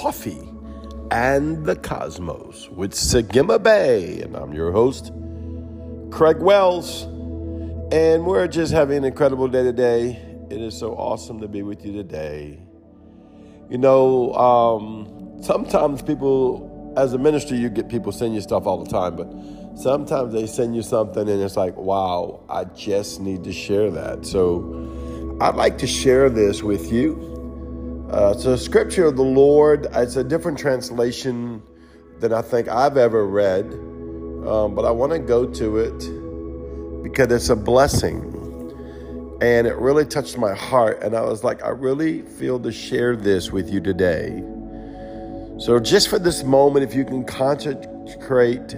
Coffee and the Cosmos with Sagima Bay. And I'm your host, Craig Wells. And we're just having an incredible day today. It is so awesome to be with you today. You know, um, sometimes people, as a ministry, you get people send you stuff all the time, but sometimes they send you something and it's like, wow, I just need to share that. So I'd like to share this with you. Uh, a scripture of the Lord. It's a different translation than I think I've ever read, um, but I want to go to it because it's a blessing. And it really touched my heart. And I was like, I really feel to share this with you today. So, just for this moment, if you can concentrate,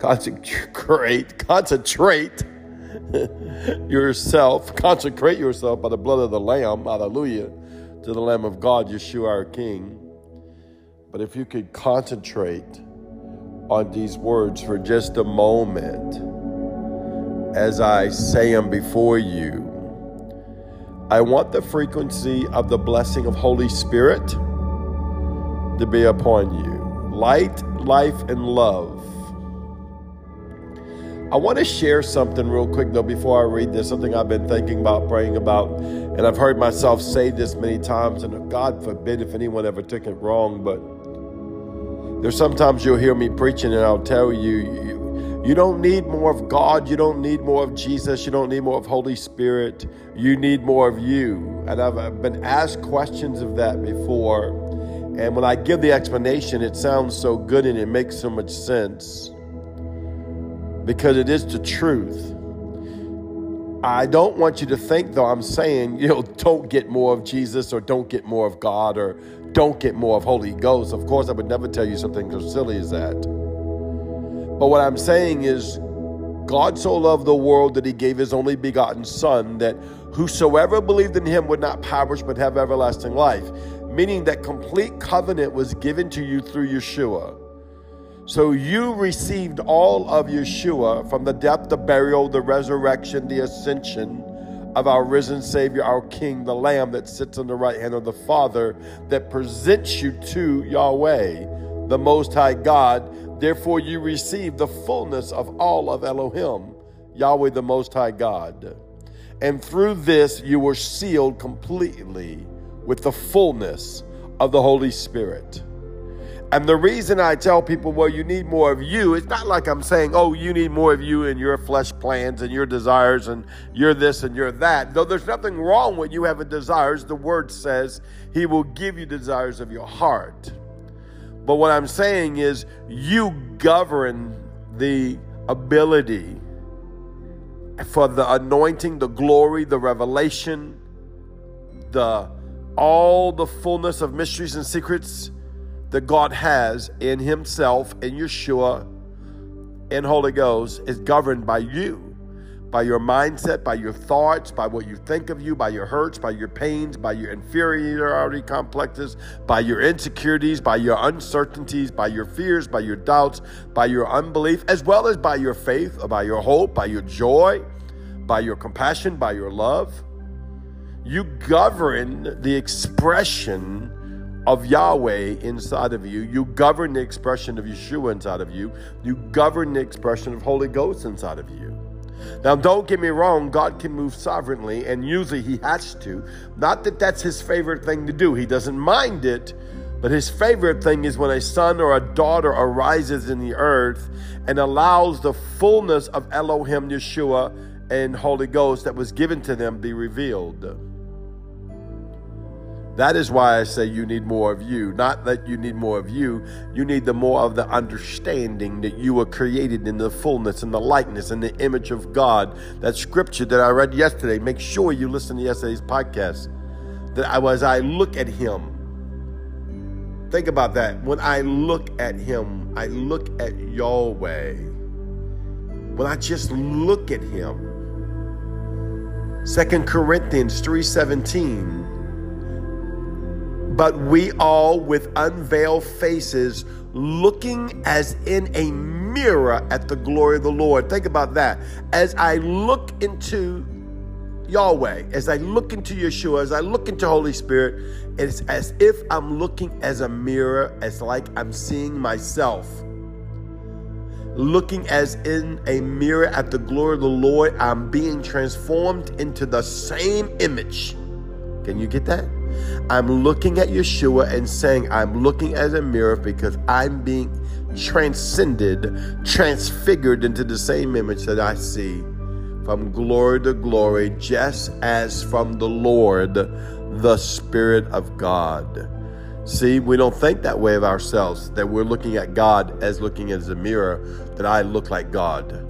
concentrate, concentrate yourself, consecrate yourself by the blood of the Lamb, hallelujah to the Lamb of God, Yeshua our King. But if you could concentrate on these words for just a moment as I say them before you, I want the frequency of the blessing of Holy Spirit to be upon you. Light, life, and love I want to share something real quick though before I read this, something I've been thinking about, praying about, and I've heard myself say this many times, and God forbid if anyone ever took it wrong, but there's sometimes you'll hear me preaching and I'll tell you, you, you don't need more of God, you don't need more of Jesus, you don't need more of Holy Spirit, you need more of you. And I've been asked questions of that before, and when I give the explanation, it sounds so good and it makes so much sense because it is the truth. I don't want you to think, though, I'm saying, you know, don't get more of Jesus or don't get more of God or don't get more of Holy Ghost. Of course, I would never tell you something so silly as that. But what I'm saying is, God so loved the world that he gave his only begotten Son, that whosoever believed in him would not perish but have everlasting life. Meaning that complete covenant was given to you through Yeshua. So you received all of Yeshua from the death, the burial, the resurrection, the ascension of our risen Savior, our King, the Lamb that sits on the right hand of the Father, that presents you to Yahweh, the Most High God. Therefore, you receive the fullness of all of Elohim, Yahweh, the Most High God. And through this, you were sealed completely with the fullness of the Holy Spirit. And the reason I tell people, well, you need more of you, it's not like I'm saying, oh, you need more of you and your flesh plans and your desires and you're this and you're that. Though there's nothing wrong with you having desires. The word says he will give you desires of your heart. But what I'm saying is you govern the ability for the anointing, the glory, the revelation, the all the fullness of mysteries and secrets that God has in Himself, in Yeshua, in Holy Ghost is governed by you, by your mindset, by your thoughts, by what you think of you, by your hurts, by your pains, by your inferiority complexes, by your insecurities, by your uncertainties, by your fears, by your doubts, by your unbelief, as well as by your faith, by your hope, by your joy, by your compassion, by your love. You govern the expression of Yahweh inside of you. You govern the expression of Yeshua inside of you. You govern the expression of Holy Ghost inside of you. Now, don't get me wrong, God can move sovereignly, and usually He has to. Not that that's His favorite thing to do, He doesn't mind it, but His favorite thing is when a son or a daughter arises in the earth and allows the fullness of Elohim, Yeshua, and Holy Ghost that was given to them be revealed. That is why I say you need more of you. Not that you need more of you, you need the more of the understanding that you were created in the fullness and the likeness and the image of God. That scripture that I read yesterday, make sure you listen to yesterday's podcast. That I was I look at him. Think about that. When I look at him, I look at Yahweh. When I just look at him. Second Corinthians 3:17 but we all with unveiled faces looking as in a mirror at the glory of the Lord. Think about that. As I look into Yahweh, as I look into Yeshua, as I look into Holy Spirit, it's as if I'm looking as a mirror, as like I'm seeing myself. Looking as in a mirror at the glory of the Lord, I'm being transformed into the same image. Can you get that? I'm looking at Yeshua and saying, I'm looking as a mirror because I'm being transcended, transfigured into the same image that I see from glory to glory, just as from the Lord, the Spirit of God. See, we don't think that way of ourselves, that we're looking at God as looking as a mirror, that I look like God,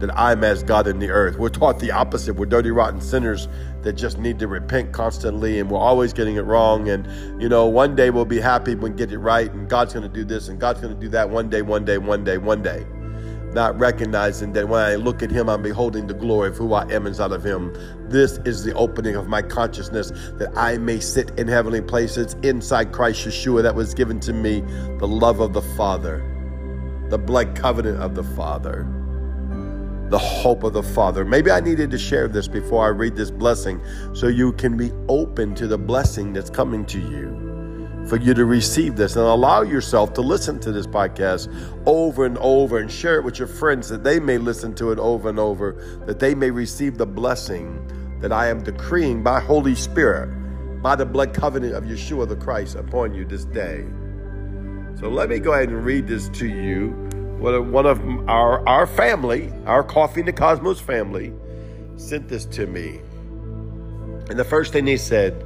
that I'm as God in the earth. We're taught the opposite. We're dirty, rotten sinners that just need to repent constantly, and we're always getting it wrong. And, you know, one day we'll be happy when we get it right, and God's going to do this, and God's going to do that one day, one day, one day, one day not recognizing that when I look at him, I'm beholding the glory of who I am inside of him. This is the opening of my consciousness that I may sit in heavenly places inside Christ Yeshua that was given to me, the love of the Father, the blood covenant of the Father, the hope of the Father. Maybe I needed to share this before I read this blessing so you can be open to the blessing that's coming to you for you to receive this and allow yourself to listen to this podcast over and over and share it with your friends that they may listen to it over and over, that they may receive the blessing that I am decreeing by Holy Spirit, by the blood covenant of Yeshua the Christ upon you this day. So let me go ahead and read this to you. Well, one of our, our family, our Coffee in the Cosmos family, sent this to me. And the first thing he said,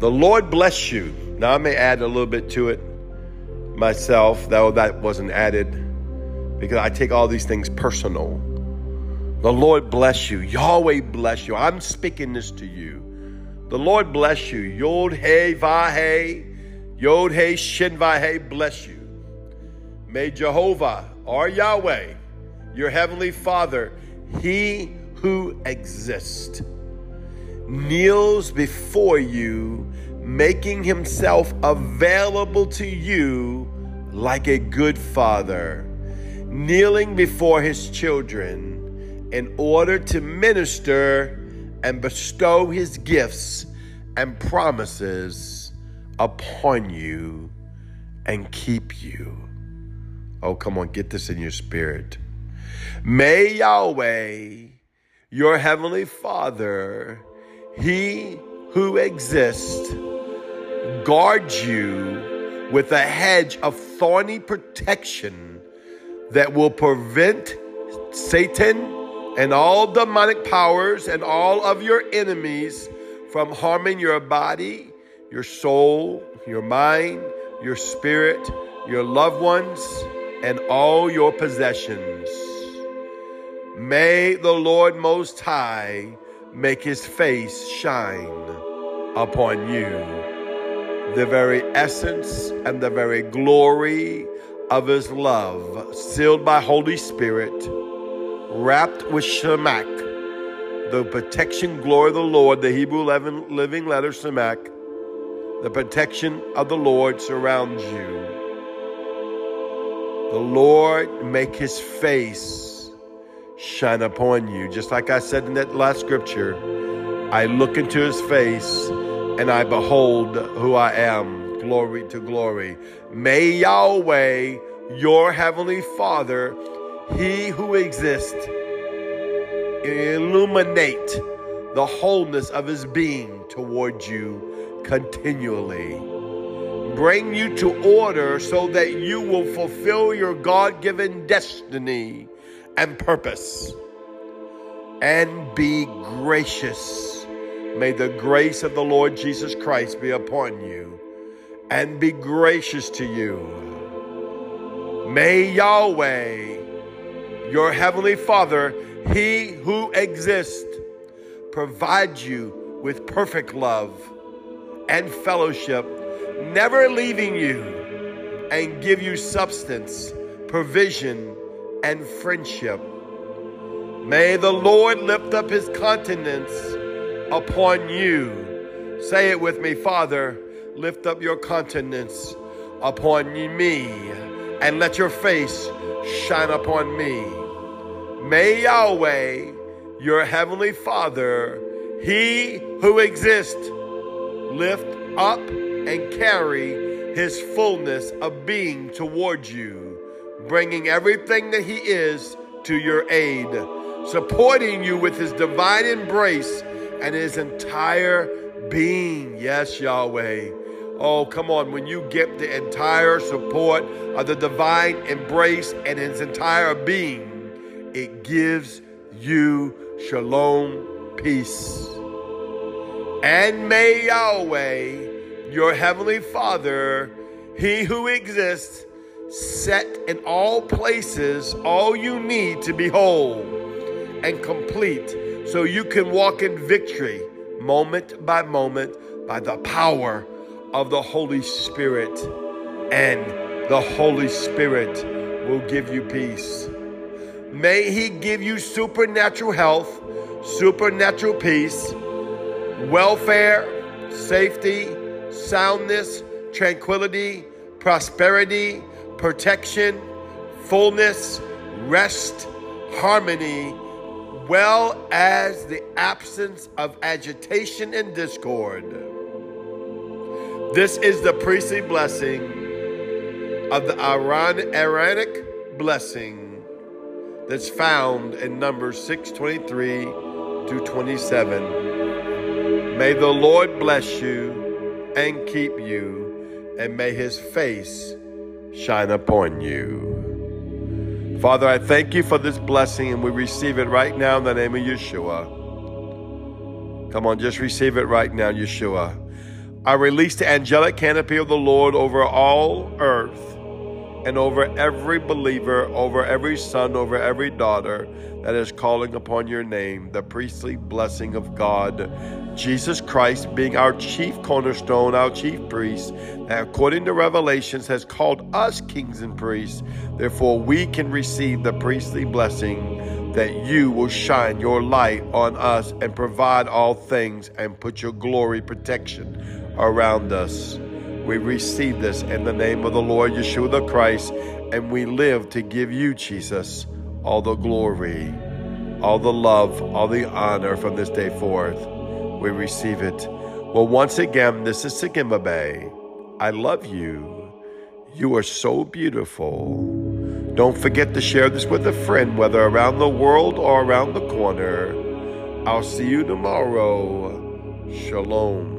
The Lord bless you now, I may add a little bit to it myself, though that wasn't added, because I take all these things personal. The Lord bless you. Yahweh bless you. I'm speaking this to you. The Lord bless you. Yod He Vahe, Yod He Shin Vahe bless you. May Jehovah or Yahweh, your heavenly Father, He who exists, kneels before you making himself available to you like a good father, kneeling before his children in order to minister and bestow his gifts and promises upon you and keep you. Oh, come on, get this in your spirit. May Yahweh, your heavenly Father, he who exists, guard you with a hedge of thorny protection that will prevent Satan and all demonic powers and all of your enemies from harming your body, your soul, your mind, your spirit, your loved ones, and all your possessions. May the Lord Most High make his face shine upon you the very essence and the very glory of his love, sealed by Holy Spirit, wrapped with Shemak, the protection glory of the Lord, the Hebrew living letter Shemak, the protection of the Lord surrounds you. The Lord make his face shine upon you. Just like I said in that last scripture, I look into his face and I behold who I am. Glory to glory. May Yahweh, your heavenly Father, he who exists, illuminate the wholeness of his being towards you continually. Bring you to order so that you will fulfill your God given destiny and purpose. And be gracious May the grace of the Lord Jesus Christ be upon you and be gracious to you. May Yahweh, your heavenly Father, he who exists, provide you with perfect love and fellowship, never leaving you, and give you substance, provision, and friendship. May the Lord lift up his countenance upon you. Say it with me, Father, lift up your countenance upon me and let your face shine upon me. May Yahweh, your heavenly Father, He who exists, lift up and carry his fullness of being towards you, bringing everything that he is to your aid, supporting you with his divine embrace and his entire being. Yes, Yahweh. Oh, come on. When you get the entire support of the divine embrace and his entire being, it gives you shalom, peace. And may Yahweh, your heavenly Father, he who exists, set in all places all you need to be whole and complete so you can walk in victory moment by moment by the power of the Holy Spirit. And the Holy Spirit will give you peace. May He give you supernatural health, supernatural peace, welfare, safety, soundness, tranquility, prosperity, protection, fullness, rest, harmony, well as the absence of agitation and discord. This is the priestly blessing of the Aaronic blessing that's found in Numbers 623 to 27. May the Lord bless you and keep you, and may his face shine upon you. Father, I thank you for this blessing, and we receive it right now in the name of Yeshua. Come on, just receive it right now, Yeshua. I release the angelic canopy of the Lord over all earth and over every believer, over every son, over every daughter that is calling upon your name, the priestly blessing of God, Jesus Christ being our chief cornerstone, our chief priest, that according to Revelations has called us kings and priests. Therefore, we can receive the priestly blessing that you will shine your light on us and provide all things and put your glory protection around us. We receive this in the name of the Lord Yeshua the Christ, and we live to give you, Jesus, all the glory, all the love, all the honor from this day forth. We receive it. Well, once again, this is Sigima Bay. I love you. You are so beautiful. Don't forget to share this with a friend, whether around the world or around the corner. I'll see you tomorrow. Shalom.